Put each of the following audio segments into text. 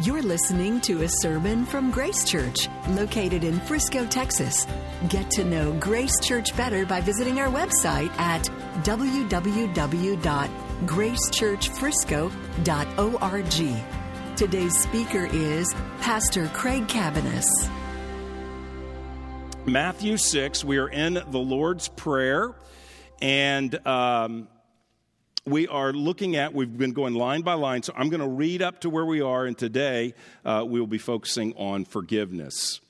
You're listening to a sermon from Grace Church, located in Frisco, Texas. Get to know Grace Church better by visiting our website at www.gracechurchfrisco.org. Today's speaker is Pastor Craig Cabaniss. Matthew 6, we are in the Lord's Prayer, and um, we are looking at, we've been going line by line, so I'm going to read up to where we are, and today uh, we will be focusing on forgiveness.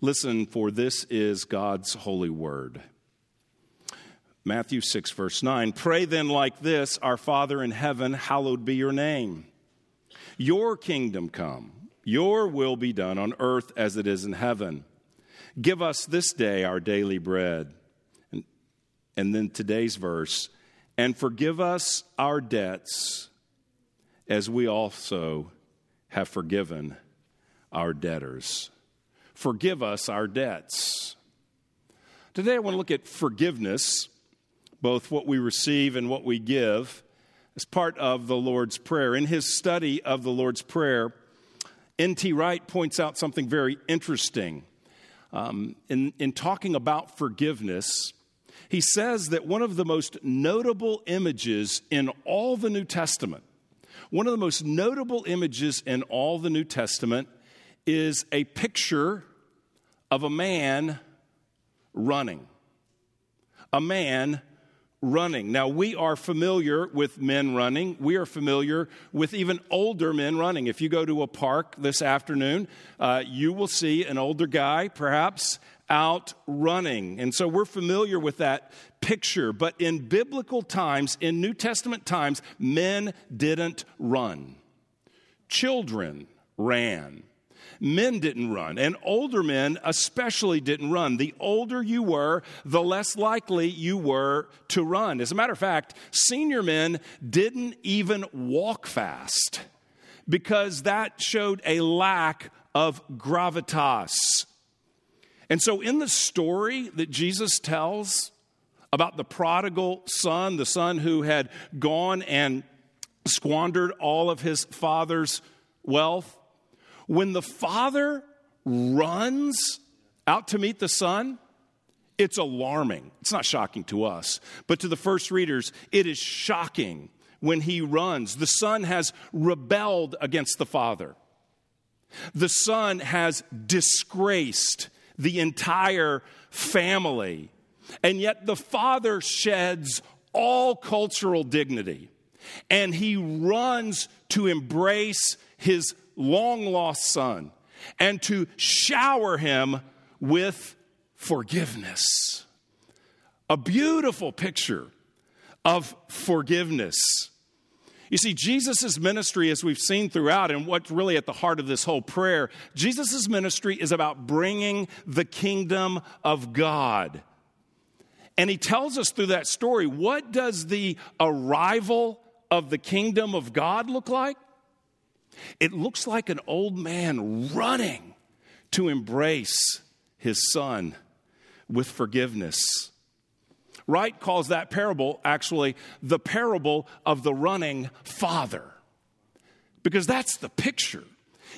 Listen, for this is God's holy word. Matthew 6, verse 9 Pray then like this Our Father in heaven, hallowed be your name. Your kingdom come, your will be done on earth as it is in heaven. Give us this day our daily bread. And, and then today's verse and forgive us our debts as we also have forgiven our debtors. Forgive us our debts. Today I want to look at forgiveness, both what we receive and what we give, as part of the Lord's Prayer. In his study of the Lord's Prayer, N.T. Wright points out something very interesting. Um, in, in talking about forgiveness, he says that one of the most notable images in all the New Testament, one of the most notable images in all the New Testament is a picture of a man running. A man running. Now, we are familiar with men running. We are familiar with even older men running. If you go to a park this afternoon, uh, you will see an older guy, perhaps, out running. And so we're familiar with that picture. But in biblical times, in New Testament times, men didn't run, children ran. Men didn't run, and older men especially didn't run. The older you were, the less likely you were to run. As a matter of fact, senior men didn't even walk fast because that showed a lack of gravitas and so, in the story that Jesus tells about the prodigal son, the son who had gone and squandered all of his father's wealth, when the father runs out to meet the son, it's alarming. It's not shocking to us, but to the first readers, it is shocking when he runs. The son has rebelled against the father, the son has disgraced the entire family. And yet the father sheds all cultural dignity and he runs to embrace his long lost son and to shower him with forgiveness. A beautiful picture of forgiveness. You see, Jesus' ministry, as we've seen throughout, and what's really at the heart of this whole prayer, Jesus' ministry is about bringing the kingdom of God. And he tells us through that story what does the arrival of the kingdom of God look like? It looks like an old man running to embrace his son with forgiveness. Wright calls that parable actually the parable of the running father, because that's the picture.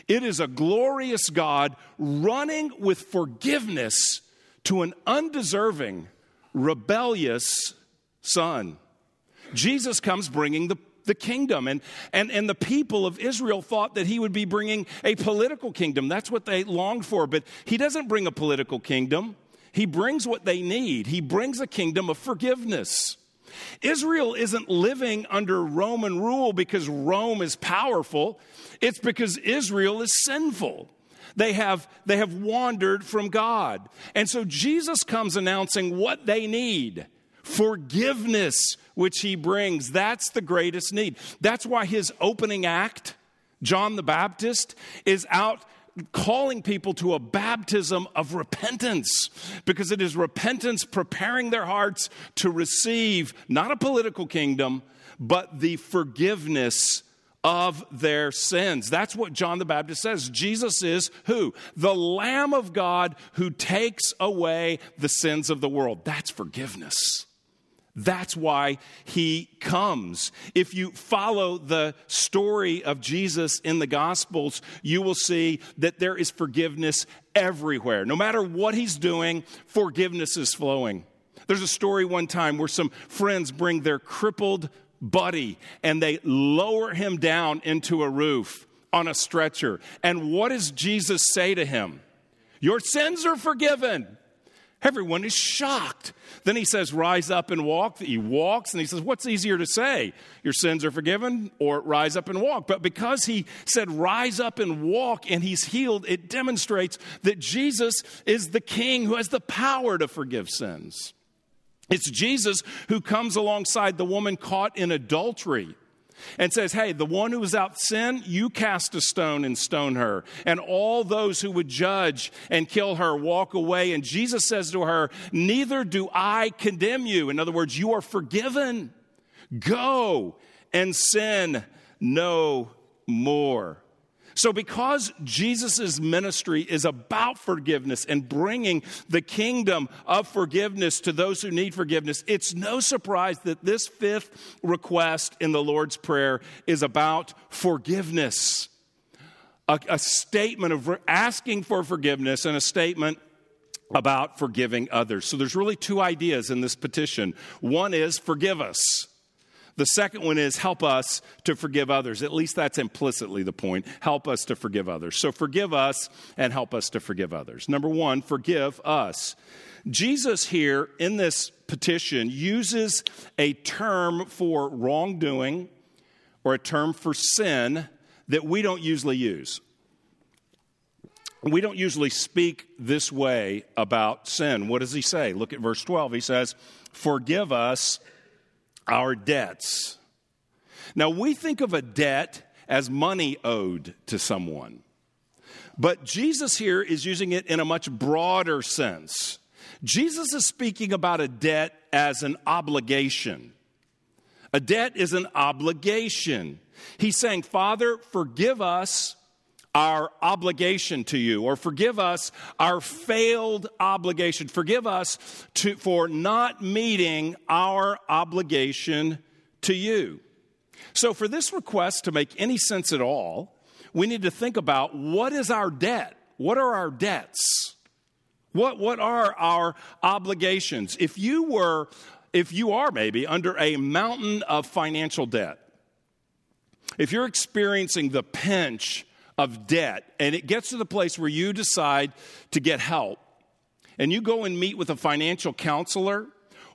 It is a glorious God running with forgiveness to an undeserving, rebellious son. Jesus comes bringing the the kingdom. And, and, and the people of Israel thought that he would be bringing a political kingdom. That's what they longed for. But he doesn't bring a political kingdom. He brings what they need. He brings a kingdom of forgiveness. Israel isn't living under Roman rule because Rome is powerful. It's because Israel is sinful. They have, they have wandered from God. And so Jesus comes announcing what they need forgiveness, which he brings. That's the greatest need. That's why his opening act, John the Baptist, is out calling people to a baptism of repentance because it is repentance preparing their hearts to receive not a political kingdom, but the forgiveness of their sins. That's what John the Baptist says. Jesus is who? The Lamb of God who takes away the sins of the world. That's forgiveness. That's why he comes. If you follow the story of Jesus in the Gospels, you will see that there is forgiveness everywhere. No matter what he's doing, forgiveness is flowing. There's a story one time where some friends bring their crippled buddy and they lower him down into a roof on a stretcher. And what does Jesus say to him? Your sins are forgiven. Everyone is shocked. Then he says, Rise up and walk. He walks, and he says, What's easier to say? Your sins are forgiven, or rise up and walk? But because he said, Rise up and walk, and he's healed, it demonstrates that Jesus is the king who has the power to forgive sins. It's Jesus who comes alongside the woman caught in adultery and says, Hey, the one who is out sin, you cast a stone and stone her. And all those who would judge and kill her walk away. And Jesus says to her, Neither do I condemn you. In other words, you are forgiven. Go and sin no more. So, because Jesus' ministry is about forgiveness and bringing the kingdom of forgiveness to those who need forgiveness, it's no surprise that this fifth request in the Lord's Prayer is about forgiveness. A, a statement of asking for forgiveness and a statement about forgiving others. So, there's really two ideas in this petition. One is forgive us. The second one is help us to forgive others. At least that's implicitly the point. Help us to forgive others. So forgive us and help us to forgive others. Number one, forgive us. Jesus here in this petition uses a term for wrongdoing or a term for sin that we don't usually use. We don't usually speak this way about sin. What does he say? Look at verse 12. He says, Forgive us our debts. Now, we think of a debt as money owed to someone, but Jesus here is using it in a much broader sense. Jesus is speaking about a debt as an obligation. A debt is an obligation. He's saying, Father, forgive us our obligation to you, or forgive us our failed obligation. Forgive us to, for not meeting our obligation to you. So, for this request to make any sense at all, we need to think about what is our debt? What are our debts? What, what are our obligations? If you were, if you are maybe under a mountain of financial debt, if you're experiencing the pinch of debt, and it gets to the place where you decide to get help, and you go and meet with a financial counselor,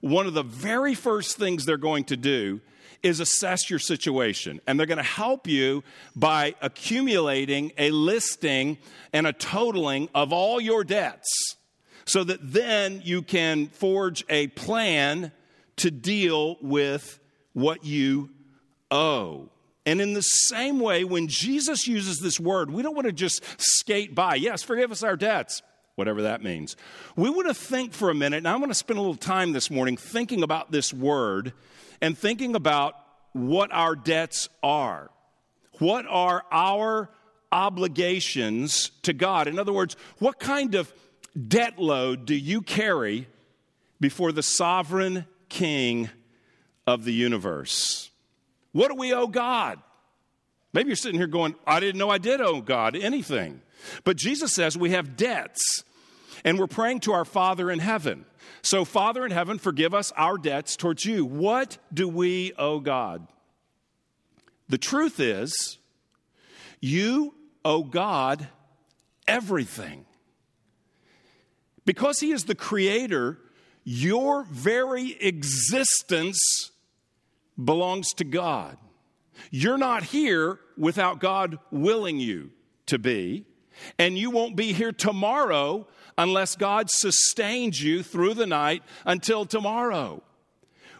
one of the very first things they're going to do is assess your situation. And they're going to help you by accumulating a listing and a totaling of all your debts so that then you can forge a plan to deal with what you owe. And in the same way, when Jesus uses this word, we don't want to just skate by. Yes, forgive us our debts, whatever that means. We want to think for a minute, and I want to spend a little time this morning thinking about this word and thinking about what our debts are. What are our obligations to God? In other words, what kind of debt load do you carry before the sovereign king of the universe? What do we owe God? Maybe you're sitting here going, I didn't know I did owe God anything. But Jesus says we have debts, and we're praying to our Father in heaven. So, Father in heaven, forgive us our debts towards you. What do we owe God? The truth is, you owe God everything. Because He is the Creator, your very existence belongs to God. You're not here without God willing you to be, and you won't be here tomorrow unless God sustains you through the night until tomorrow.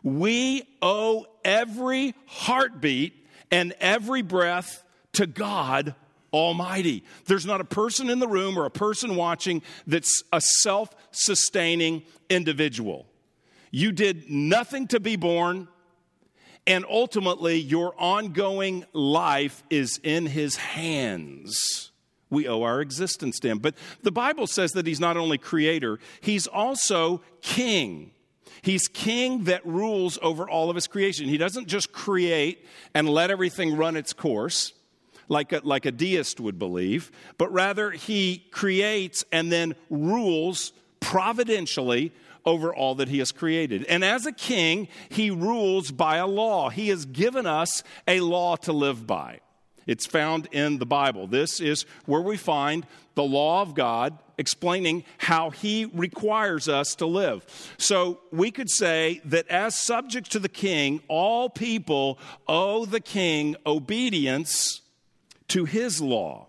We owe every heartbeat and every breath to God Almighty. There's not a person in the room or a person watching that's a self sustaining individual. You did nothing to be born. And ultimately, your ongoing life is in his hands. We owe our existence to him. But the Bible says that he's not only creator, he's also king. He's king that rules over all of his creation. He doesn't just create and let everything run its course like a, like a deist would believe, but rather he creates and then rules providentially over all that he has created. And as a king, he rules by a law. He has given us a law to live by. It's found in the Bible. This is where we find the law of God explaining how he requires us to live. So we could say that as subjects to the king, all people owe the king obedience to his law.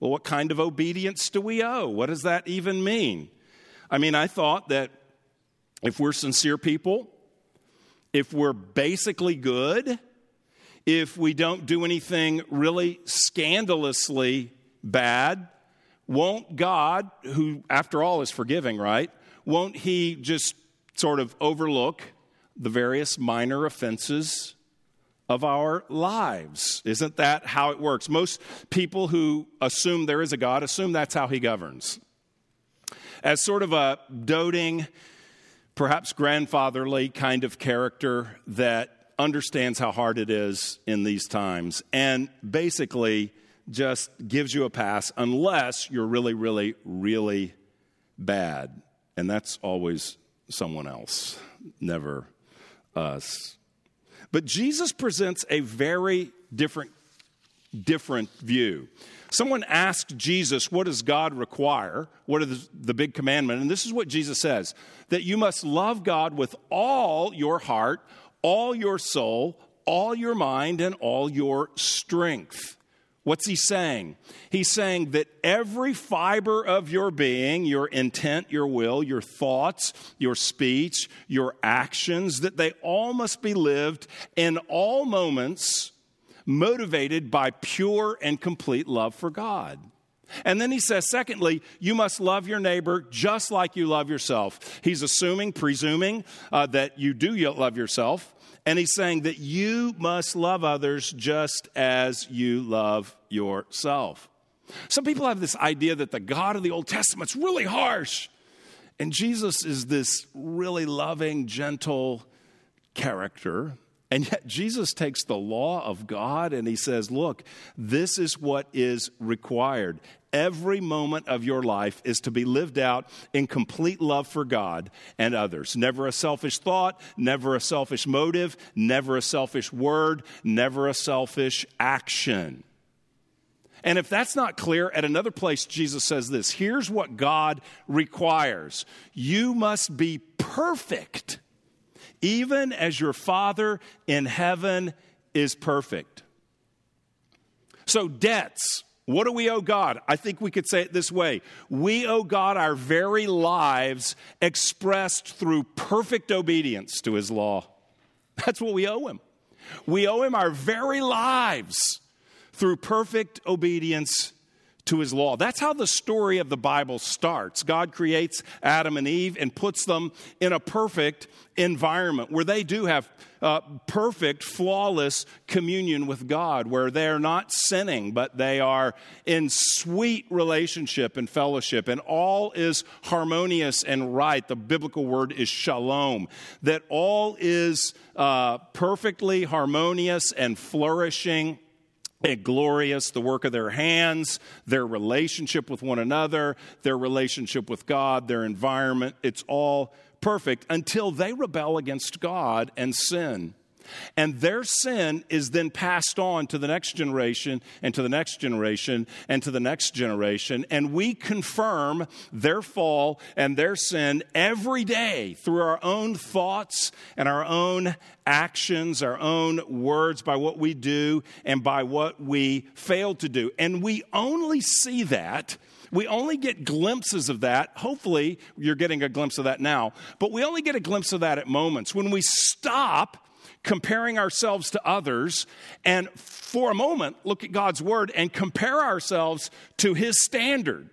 Well, what kind of obedience do we owe? What does that even mean? I mean, I thought that if we're sincere people, if we're basically good, if we don't do anything really scandalously bad, won't God, who after all is forgiving, right? Won't He just sort of overlook the various minor offenses of our lives? Isn't that how it works? Most people who assume there is a God assume that's how He governs. As sort of a doting, perhaps grandfatherly kind of character that understands how hard it is in these times and basically just gives you a pass unless you're really, really, really bad. And that's always someone else, never us. But Jesus presents a very different, different view. Someone asked Jesus, What does God require? What are the, the big commandment? And this is what Jesus says that you must love God with all your heart, all your soul, all your mind, and all your strength. What's he saying? He's saying that every fiber of your being, your intent, your will, your thoughts, your speech, your actions, that they all must be lived in all moments motivated by pure and complete love for God. And then he says, secondly, you must love your neighbor just like you love yourself. He's assuming, presuming uh, that you do love yourself. And he's saying that you must love others just as you love yourself. Some people have this idea that the God of the Old Testament's really harsh. And Jesus is this really loving, gentle character. And yet, Jesus takes the law of God and he says, Look, this is what is required every moment of your life is to be lived out in complete love for God and others. Never a selfish thought, never a selfish motive, never a selfish word, never a selfish action. And if that's not clear, at another place, Jesus says this here's what God requires you must be perfect, even as your Father in heaven is perfect. So, debts what do we owe God? I think we could say it this way We owe God our very lives expressed through perfect obedience to His law. That's what we owe Him. We owe Him our very lives through perfect obedience to his law. That's how the story of the Bible starts. God creates Adam and Eve and puts them in a perfect environment where they do have uh, perfect, flawless communion with God, where they're not sinning, but they are in sweet relationship and fellowship, and all is harmonious and right. The biblical word is shalom, that all is uh, perfectly harmonious and flourishing and glorious the work of their hands, their relationship with one another, their relationship with God, their environment. It's all perfect until they rebel against God and sin. And their sin is then passed on to the next generation and to the next generation and to the next generation. And we confirm their fall and their sin every day through our own thoughts and our own actions, our own words, by what we do and by what we fail to do. And we only see that. We only get glimpses of that. Hopefully, you're getting a glimpse of that now, but we only get a glimpse of that at moments when we stop comparing ourselves to others and for a moment look at God's word and compare ourselves to his standard,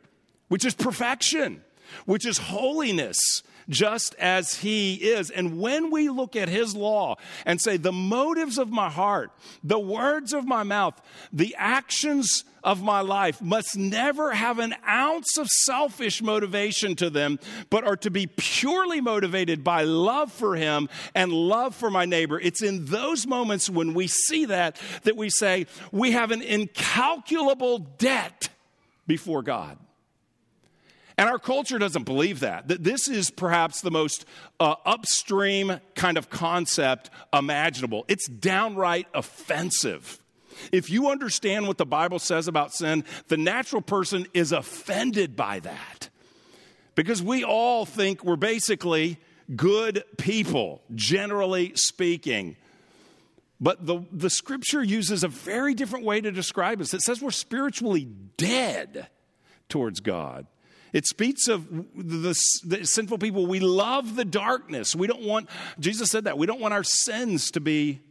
which is perfection, which is holiness, just as He is. And when we look at His law and say, the motives of my heart, the words of my mouth, the actions of my life must never have an ounce of selfish motivation to them, but are to be purely motivated by love for Him and love for my neighbor. It's in those moments when we see that that we say, we have an incalculable debt before God. And our culture doesn't believe that. That this is perhaps the most uh, upstream kind of concept imaginable. It's downright offensive. If you understand what the Bible says about sin, the natural person is offended by that. Because we all think we're basically good people, generally speaking. But the, the scripture uses a very different way to describe us. It says we're spiritually dead towards God. It speaks of the, the, sinful people. We love the darkness. We don't want, Jesus said that, we don't want our sins to be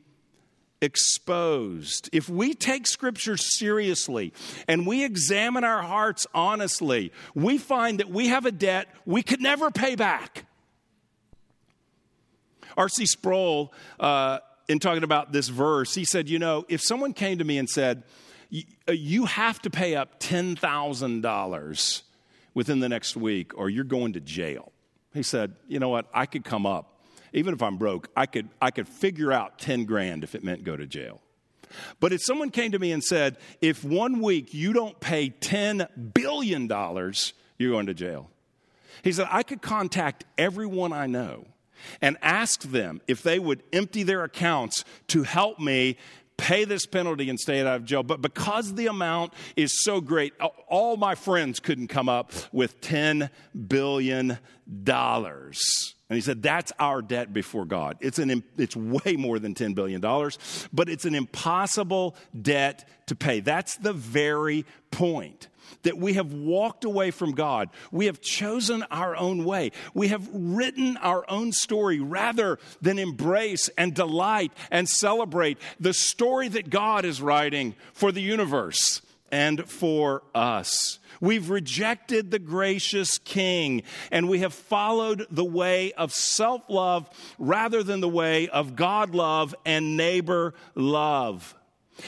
exposed. If we take Scripture seriously and we examine our hearts honestly, we find that we have a debt we could never pay back. R.C. Sproul, uh, in talking about this verse, he said, You know, if someone came to me and said, You have to pay up $10,000 within the next week or you're going to jail, he said, You know what? I could come up even if I'm broke, I could, I could figure out 10 grand if it meant go to jail. But if someone came to me and said, if one week you don't pay $10 billion, you're going to jail. He said, I could contact everyone I know and ask them if they would empty their accounts to help me pay this penalty and stay out of jail. But because the amount is so great, all my friends couldn't come up with $10 billion. And he said, that's our debt before God. It's, an, it's way more than $10 billion, but it's an impossible debt to pay. That's the very point that we have walked away from God. We have chosen our own way. We have written our own story rather than embrace and delight and celebrate the story that God is writing for the universe and for us. We've rejected the gracious King, and we have followed the way of self love rather than the way of God love and neighbor love.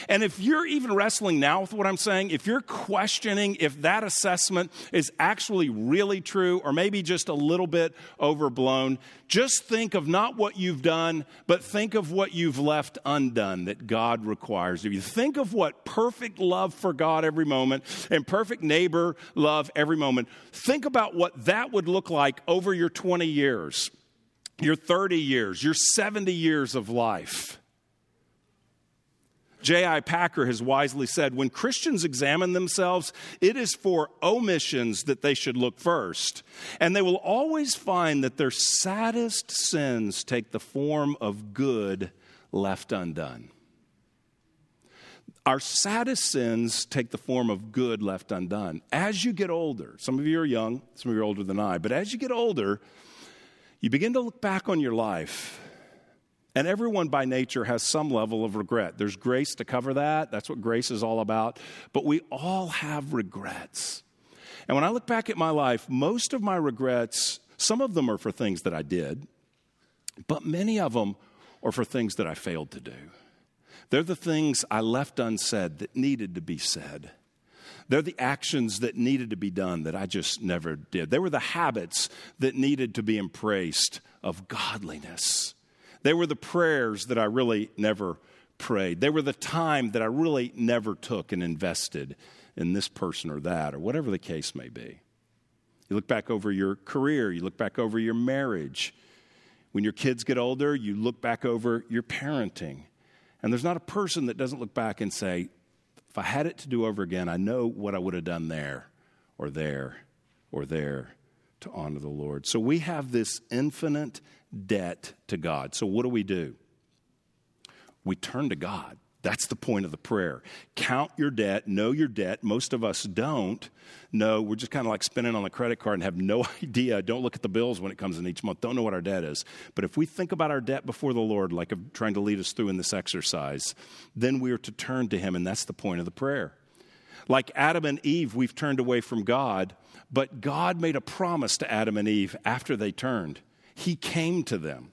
And if you're even wrestling now with what I'm saying, if you're questioning if that assessment is actually really true or maybe just a little bit overblown, just think of not what you've done, but think of what you've left undone that God requires of you. Think of what perfect love for God every moment and perfect neighbor love every moment. Think about what that would look like over your 20 years, your 30 years, your 70 years of life. J.I. Packer has wisely said when Christians examine themselves, it is for omissions that they should look first. And they will always find that their saddest sins take the form of good left undone. Our saddest sins take the form of good left undone. As you get older, some of you are young, some of you are older than I, but as you get older, you begin to look back on your life and everyone by nature has some level of regret. There's grace to cover that. That's what grace is all about. But we all have regrets. And when I look back at my life, most of my regrets, some of them are for things that I did, but many of them are for things that I failed to do. They're the things I left unsaid that needed to be said. They're the actions that needed to be done that I just never did. They were the habits that needed to be embraced of godliness. They were the prayers that I really never prayed. They were the time that I really never took and invested in this person or that, or whatever the case may be. You look back over your career, you look back over your marriage. When your kids get older, you look back over your parenting. And there's not a person that doesn't look back and say, if I had it to do over again, I know what I would have done there or there or there to honor the Lord. So we have this infinite debt to God. So, what do we do? We turn to God. That's the point of the prayer. Count your debt, know your debt. Most of us don't know. We're just kind of like spending on a credit card and have no idea. Don't look at the bills when it comes in each month. Don't know what our debt is. But if we think about our debt before the Lord, like of trying to lead us through in this exercise, then we are to turn to Him, and that's the point of the prayer. Like Adam and Eve, we've turned away from God, but God made a promise to Adam and Eve after they turned. He came to them.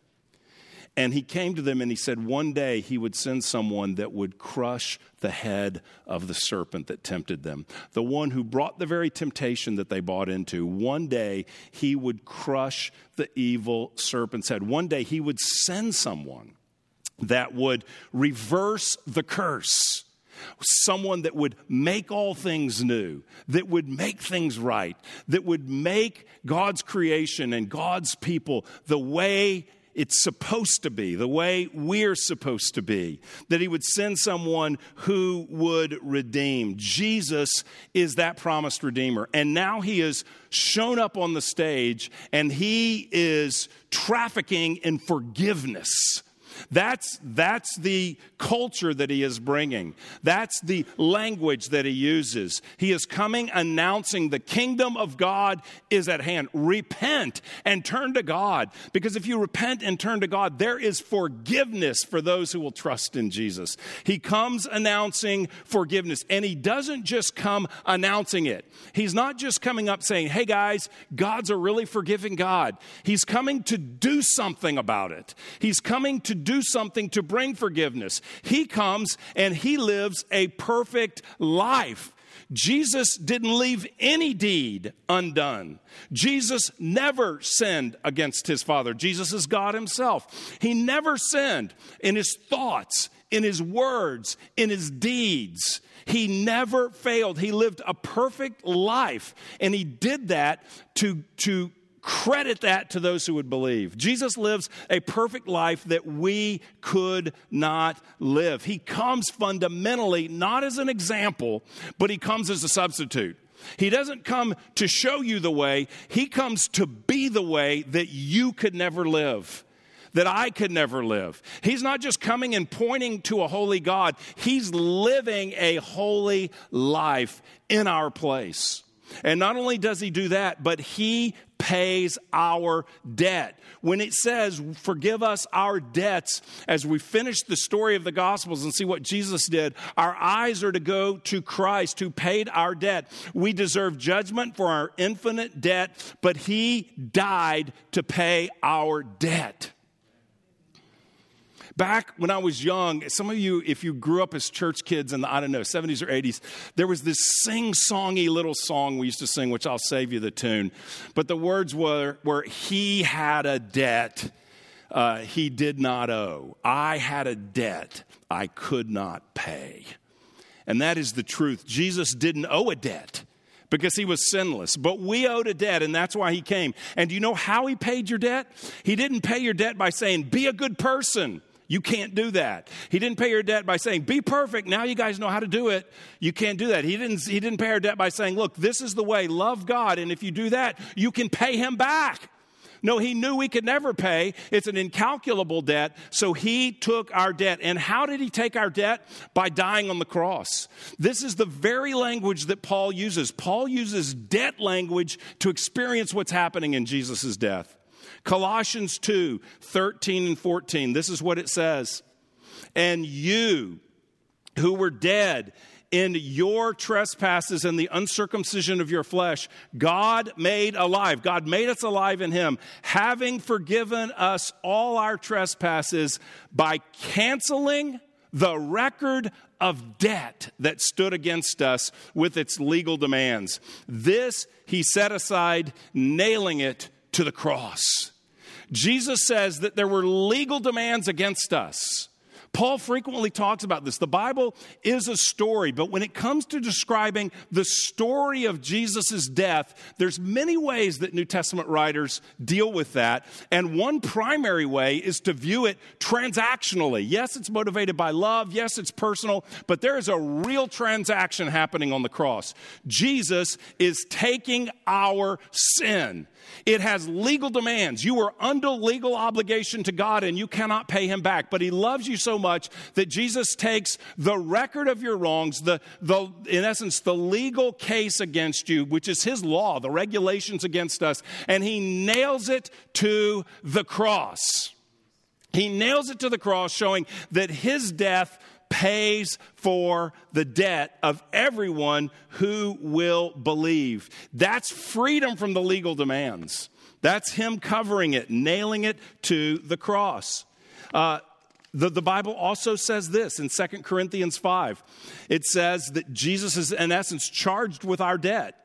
And he came to them and he said one day he would send someone that would crush the head of the serpent that tempted them. The one who brought the very temptation that they bought into. One day he would crush the evil serpent's head. One day he would send someone that would reverse the curse someone that would make all things new, that would make things right, that would make God's creation and God's people the way it's supposed to be, the way we're supposed to be, that he would send someone who would redeem. Jesus is that promised redeemer. And now he has shown up on the stage and he is trafficking in forgiveness that's, that's the culture that he is bringing. That's the language that he uses. He is coming announcing the kingdom of God is at hand. Repent and turn to God. Because if you repent and turn to God, there is forgiveness for those who will trust in Jesus. He comes announcing forgiveness. And he doesn't just come announcing it. He's not just coming up saying, hey guys, God's a really forgiving God. He's coming to do something about it. He's coming to do do something to bring forgiveness. He comes and he lives a perfect life. Jesus didn't leave any deed undone. Jesus never sinned against his Father. Jesus is God himself. He never sinned in his thoughts, in his words, in his deeds. He never failed. He lived a perfect life, and he did that to, to credit that to those who would believe. Jesus lives a perfect life that we could not live. He comes fundamentally not as an example, but he comes as a substitute. He doesn't come to show you the way, he comes to be the way that you could never live. That I could never live. He's not just coming and pointing to a holy God, He's living a holy life in our place. And not only does he do that, but he pays our debt. When it says, forgive us our debts, as we finish the story of the Gospels and see what Jesus did, our eyes are to go to Christ who paid our debt. We deserve judgment for our infinite debt, but he died to pay our debt. Back when I was young, some of you, if you grew up as church kids in the, I don't know, 70s or 80s, there was this sing songy little song we used to sing, which I'll save you the tune. But the words were, were He had a debt uh, he did not owe. I had a debt I could not pay. And that is the truth. Jesus didn't owe a debt because he was sinless. But we owed a debt, and that's why he came. And do you know how he paid your debt? He didn't pay your debt by saying, Be a good person. You can't do that. He didn't pay your debt by saying, be perfect. Now you guys know how to do it. You can't do that. He didn't, he didn't pay our debt by saying, look, this is the way. Love God. And if you do that, you can pay him back. No, he knew we could never pay. It's an incalculable debt. So he took our debt. And how did he take our debt? By dying on the cross. This is the very language that Paul uses. Paul uses debt language to experience what's happening in Jesus' death. Colossians 2 13 and 14. This is what it says. And you who were dead in your trespasses and the uncircumcision of your flesh, God made alive. God made us alive in Him, having forgiven us all our trespasses by canceling the record of debt that stood against us with its legal demands. This He set aside, nailing it to the cross. Jesus says that there were legal demands against us. Paul frequently talks about this. The Bible is a story, but when it comes to describing the story of Jesus' death, there's many ways that New Testament writers deal with that. And one primary way is to view it transactionally. Yes, it's motivated by love. Yes, it's personal, but there is a real transaction happening on the cross. Jesus is taking our sin it has legal demands. You are under legal obligation to God and you cannot pay him back. But he loves you so much that Jesus takes the record of your wrongs, the, the, in essence, the legal case against you, which is his law, the regulations against us, and he nails it to the cross. He nails it to the cross, showing that his death pays for the debt of everyone who will believe. That's freedom from the legal demands. That's Him covering it, nailing it to the cross. Uh, the, the Bible also says this in 2 Corinthians 5. It says that Jesus is, in essence, charged with our debt.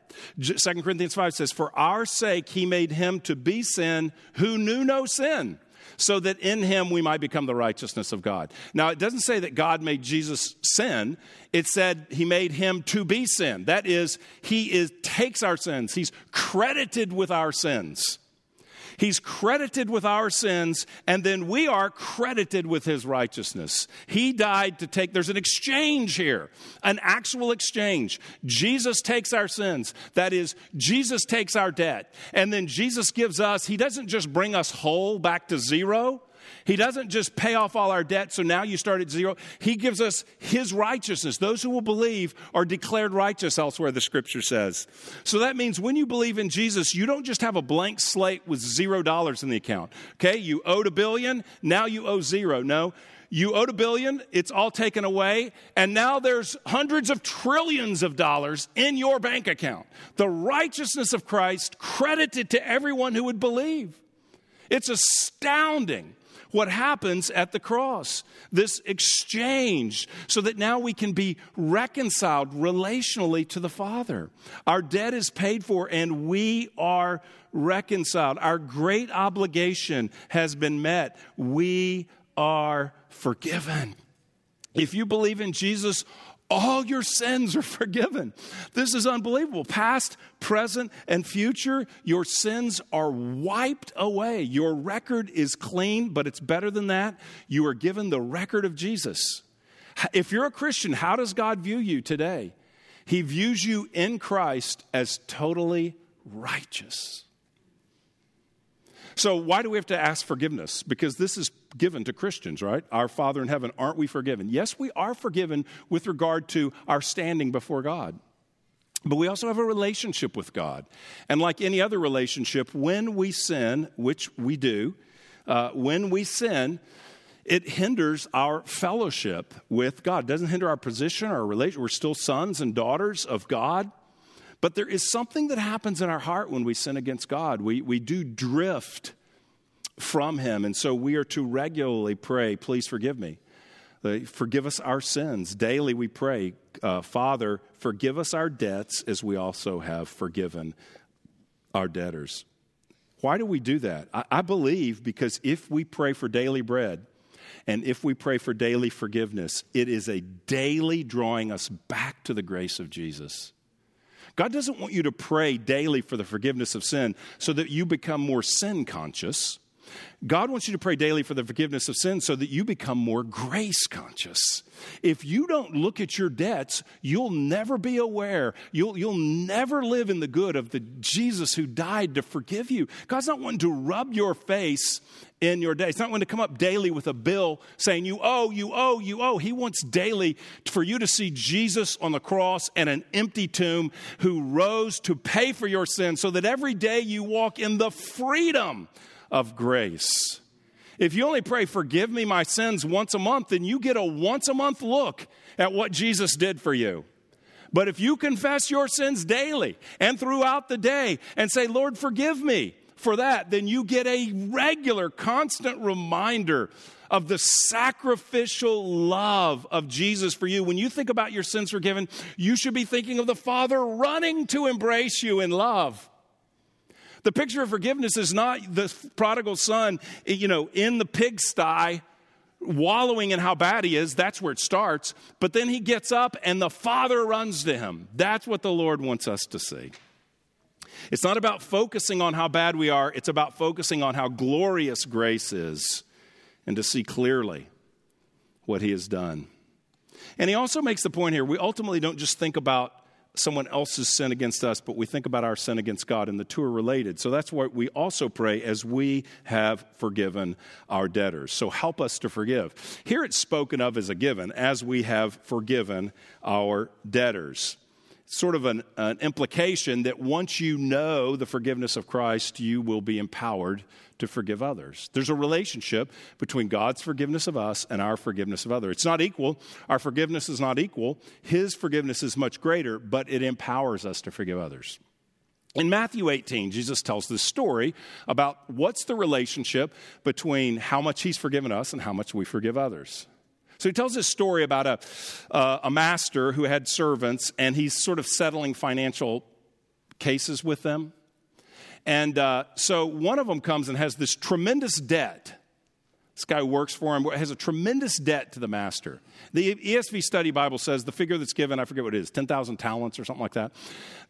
2 Corinthians 5 says, For our sake he made him to be sin who knew no sin, so that in him we might become the righteousness of God. Now, it doesn't say that God made Jesus sin, it said he made him to be sin. That is, he is, takes our sins, he's credited with our sins. He's credited with our sins, and then we are credited with his righteousness. He died to take, there's an exchange here, an actual exchange. Jesus takes our sins. That is, Jesus takes our debt. And then Jesus gives us, he doesn't just bring us whole back to zero. He doesn't just pay off all our debt, so now you start at zero. He gives us His righteousness. Those who will believe are declared righteous elsewhere, the scripture says. So that means when you believe in Jesus, you don't just have a blank slate with zero dollars in the account. Okay, you owed a billion, now you owe zero. No. You owed a billion, it's all taken away, and now there's hundreds of trillions of dollars in your bank account. The righteousness of Christ credited to everyone who would believe. It's astounding what happens at the cross this exchange, so that now we can be reconciled relationally to the Father. Our debt is paid for, and we are reconciled. Our great obligation has been met. We are forgiven. If you believe in Jesus, all your sins are forgiven. This is unbelievable. Past, present, and future, your sins are wiped away. Your record is clean, but it's better than that. You are given the record of Jesus. If you're a Christian, how does God view you today? He views you in Christ as totally righteous. So, why do we have to ask forgiveness? Because this is given to Christians, right? Our Father in heaven, aren't we forgiven? Yes, we are forgiven with regard to our standing before God. But we also have a relationship with God. And like any other relationship, when we sin, which we do, uh, when we sin, it hinders our fellowship with God. It doesn't hinder our position, our relation. We're still sons and daughters of God. But there is something that happens in our heart when we sin against God. We, we do drift from Him. And so we are to regularly pray, please forgive me. Uh, forgive us our sins. Daily we pray, uh, Father, forgive us our debts as we also have forgiven our debtors. Why do we do that? I, I believe because if we pray for daily bread, and if we pray for daily forgiveness, it is a daily drawing us back to the grace of Jesus. God doesn't want you to pray daily for the forgiveness of sin so that you become more sin conscious. God wants you to pray daily for the forgiveness of sin so that you become more grace conscious. If you don't look at your debts, you'll never be aware. You'll, you'll never live in the good of the Jesus who died to forgive you. God's not wanting to rub your face in your day. It's not going to come up daily with a bill saying, You owe, you owe, you owe. He wants daily for you to see Jesus on the cross and an empty tomb who rose to pay for your sins so that every day you walk in the freedom of grace. If you only pray, forgive me my sins once a month, then you get a once a month look at what Jesus did for you. But if you confess your sins daily and throughout the day and say, Lord, forgive me for that, then you get a regular, constant reminder of the sacrificial love of Jesus for you. When you think about your sins forgiven, you should be thinking of the Father running to embrace you in love. The picture of forgiveness is not the prodigal son, you know, in the pigsty wallowing in how bad he is. That's where it starts. But then he gets up and the father runs to him. That's what the Lord wants us to see. It's not about focusing on how bad we are, it's about focusing on how glorious grace is and to see clearly what he has done. And he also makes the point here we ultimately don't just think about someone else's sin against us, but we think about our sin against God, and the two are related. So that's what we also pray as we have forgiven our debtors. So help us to forgive. Here it's spoken of as a given, as we have forgiven our debtors. Sort of an, an, implication that once you know the forgiveness of Christ, you will be empowered to forgive others. There's a relationship between God's forgiveness of us and our forgiveness of others. It's not equal. Our forgiveness is not equal. His forgiveness is much greater, but it empowers us to forgive others. In Matthew 18, Jesus tells this story about what's the relationship between how much he's forgiven us and how much we forgive others. So he tells this story about a, uh, a master who had servants, and he's sort of settling financial cases with them. And uh, so one of them comes and has this tremendous debt. This guy works for him, has a tremendous debt to the master. The ESV Study Bible says the figure that's given, I forget what it is, 10,000 talents or something like that,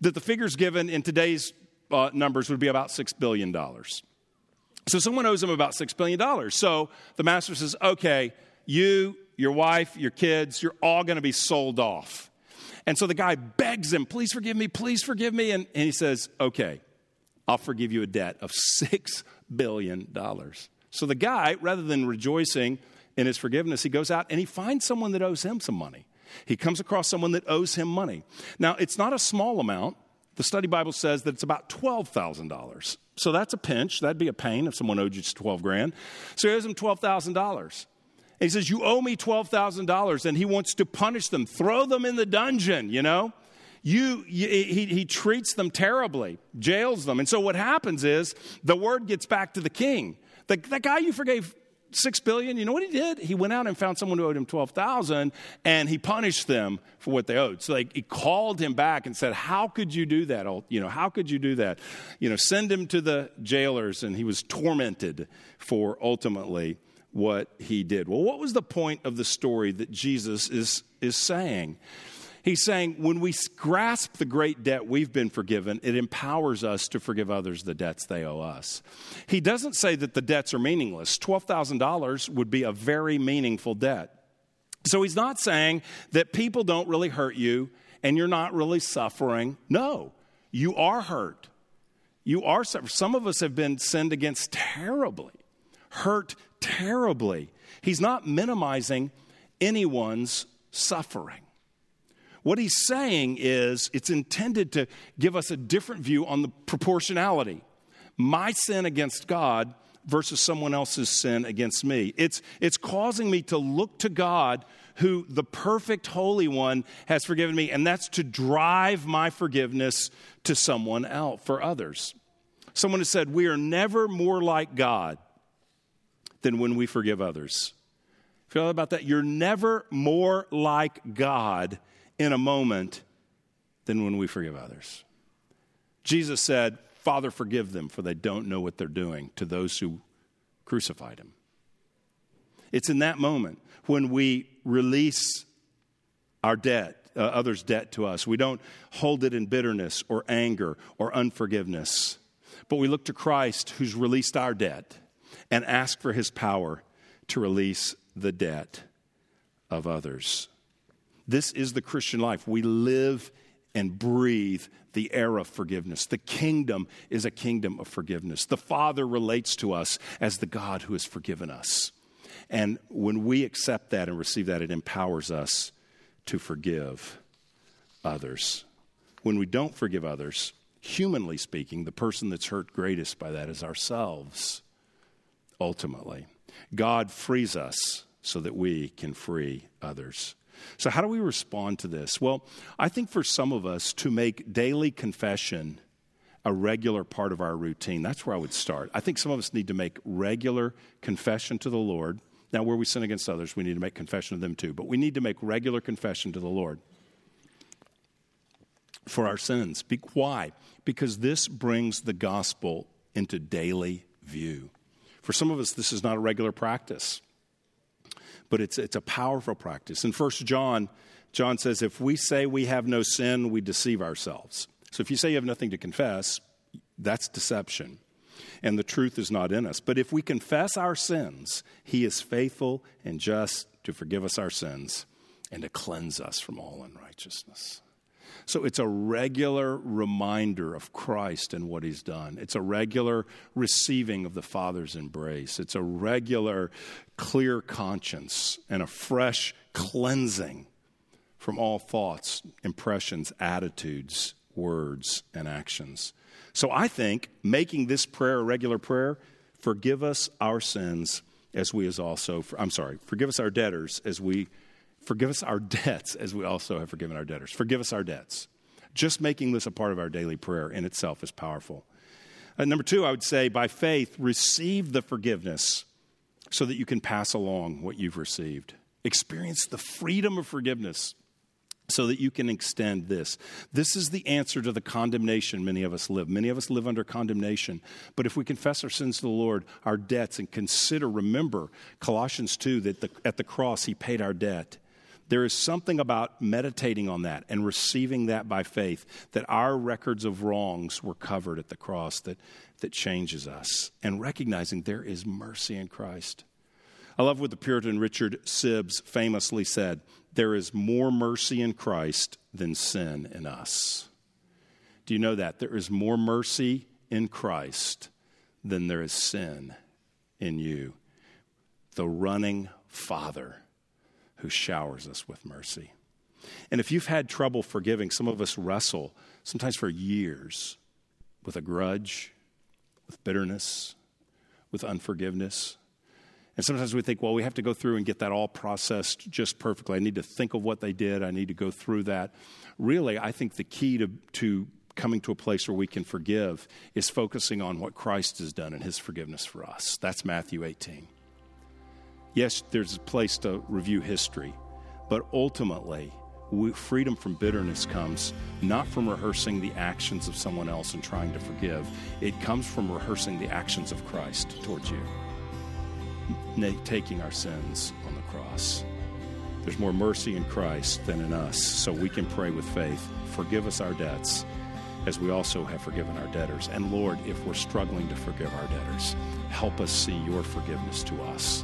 that the figures given in today's uh, numbers would be about $6 billion. So someone owes him about $6 billion. So the master says, okay, you, your wife, your kids, you're all going to be sold off. And so the guy begs him, please forgive me, please forgive me. And, and he says, okay, I'll forgive you a debt of $6 billion. So the guy, rather than rejoicing in his forgiveness, he goes out and he finds someone that owes him some money. He comes across someone that owes him money. Now, it's not a small amount. The study Bible says that it's about $12,000. So that's a pinch. That'd be a pain if someone owed you 12 grand. So he owes him $12,000. He says, You owe me $12,000. And he wants to punish them, throw them in the dungeon, you know? You, you, he, he treats them terribly, jails them. And so what happens is the word gets back to the king. The, the guy you forgave six billion, you know what he did? He went out and found someone who owed him 12,000 and he punished them for what they owed. So he called him back and said, How could you do that? You know, how could you do that? You know, send him to the jailers. And he was tormented for ultimately what he did. Well, what was the point of the story that Jesus is, is saying? He's saying when we grasp the great debt we've been forgiven, it empowers us to forgive others the debts they owe us. He doesn't say that the debts are meaningless. $12,000 would be a very meaningful debt. So he's not saying that people don't really hurt you and you're not really suffering. No, you are hurt. You are suffering. Some of us have been sinned against terribly, hurt terribly. He's not minimizing anyone's suffering. What he's saying is it's intended to give us a different view on the proportionality. My sin against God versus someone else's sin against me. It's, it's causing me to look to God, who the perfect Holy One has forgiven me, and that's to drive my forgiveness to someone else, for others. Someone has said, We are never more like God than when we forgive others. Feel about that? You're never more like God in a moment than when we forgive others. Jesus said, Father, forgive them, for they don't know what they're doing to those who crucified him. It's in that moment when we release our debt, uh, others' debt to us. We don't hold it in bitterness or anger or unforgiveness, but we look to Christ who's released our debt and ask for his power to release the debt of others. This is the Christian life. We live and breathe the air of forgiveness. The kingdom is a kingdom of forgiveness. The Father relates to us as the God who has forgiven us. And when we accept that and receive that, it empowers us to forgive others. When we don't forgive others, humanly speaking, the person that's hurt greatest by that is ourselves, ultimately. God frees us so that we can free others. So, how do we respond to this? Well, I think for some of us to make daily confession a regular part of our routine, that's where I would start. I think some of us need to make regular confession to the Lord. Now, where we sin against others, we need to make confession of them too, but we need to make regular confession to the Lord for our sins. Why? Because this brings the gospel into daily view. For some of us, this is not a regular practice but it's, it's a powerful practice. In 1 John, John says, if we say we have no sin, we deceive ourselves. So if you say you have nothing to confess, that's deception. And the truth is not in us. But if we confess our sins, he is faithful and just to forgive us our sins and to cleanse us from all unrighteousness. So it's a regular reminder of Christ and what he's done. It's a regular receiving of the Father's embrace. It's a regular clear conscience and a fresh cleansing from all thoughts, impressions, attitudes, words, and actions. So I think making this prayer a regular prayer, forgive us our sins as we as also, I'm sorry, forgive us our debtors as we, forgive us our debts as we also have forgiven our debtors. Forgive us our debts. Just making this a part of our daily prayer in itself is powerful. Uh, number two, I would say by faith, receive the forgiveness so that you can pass along what you've received. Experience the freedom of forgiveness so that you can extend this. This is the answer to the condemnation many of us live. Many of us live under condemnation. But if we confess our sins to the Lord, our debts, and consider, remember Colossians 2 that the, at the cross he paid our debt. There is something about meditating on that and receiving that by faith that our records of wrongs were covered at the cross that, that changes us and recognizing there is mercy in Christ. I love what the Puritan Richard Sibbes famously said there is more mercy in Christ than sin in us. Do you know that? There is more mercy in Christ than there is sin in you. The running Father who showers us with mercy. And if you've had trouble forgiving, some of us wrestle, sometimes for years, with a grudge, with bitterness, with unforgiveness. And sometimes we think, well, we have to go through and get that all processed just perfectly. I need to think of what they did, I need to go through that. Really, I think the key to, to coming to a place where we can forgive is focusing on what Christ has done and his forgiveness for us. That's Matthew 18. Yes, there's a place to review history, but ultimately, we, freedom from bitterness comes not from rehearsing the actions of someone else and trying to forgive, it comes from rehearsing the actions of Christ towards you taking our sins on the cross. There's more mercy in Christ than in us, so we can pray with faith. Forgive us our debts as we also have forgiven our debtors. And Lord, if we're struggling to forgive our debtors, help us see your forgiveness to us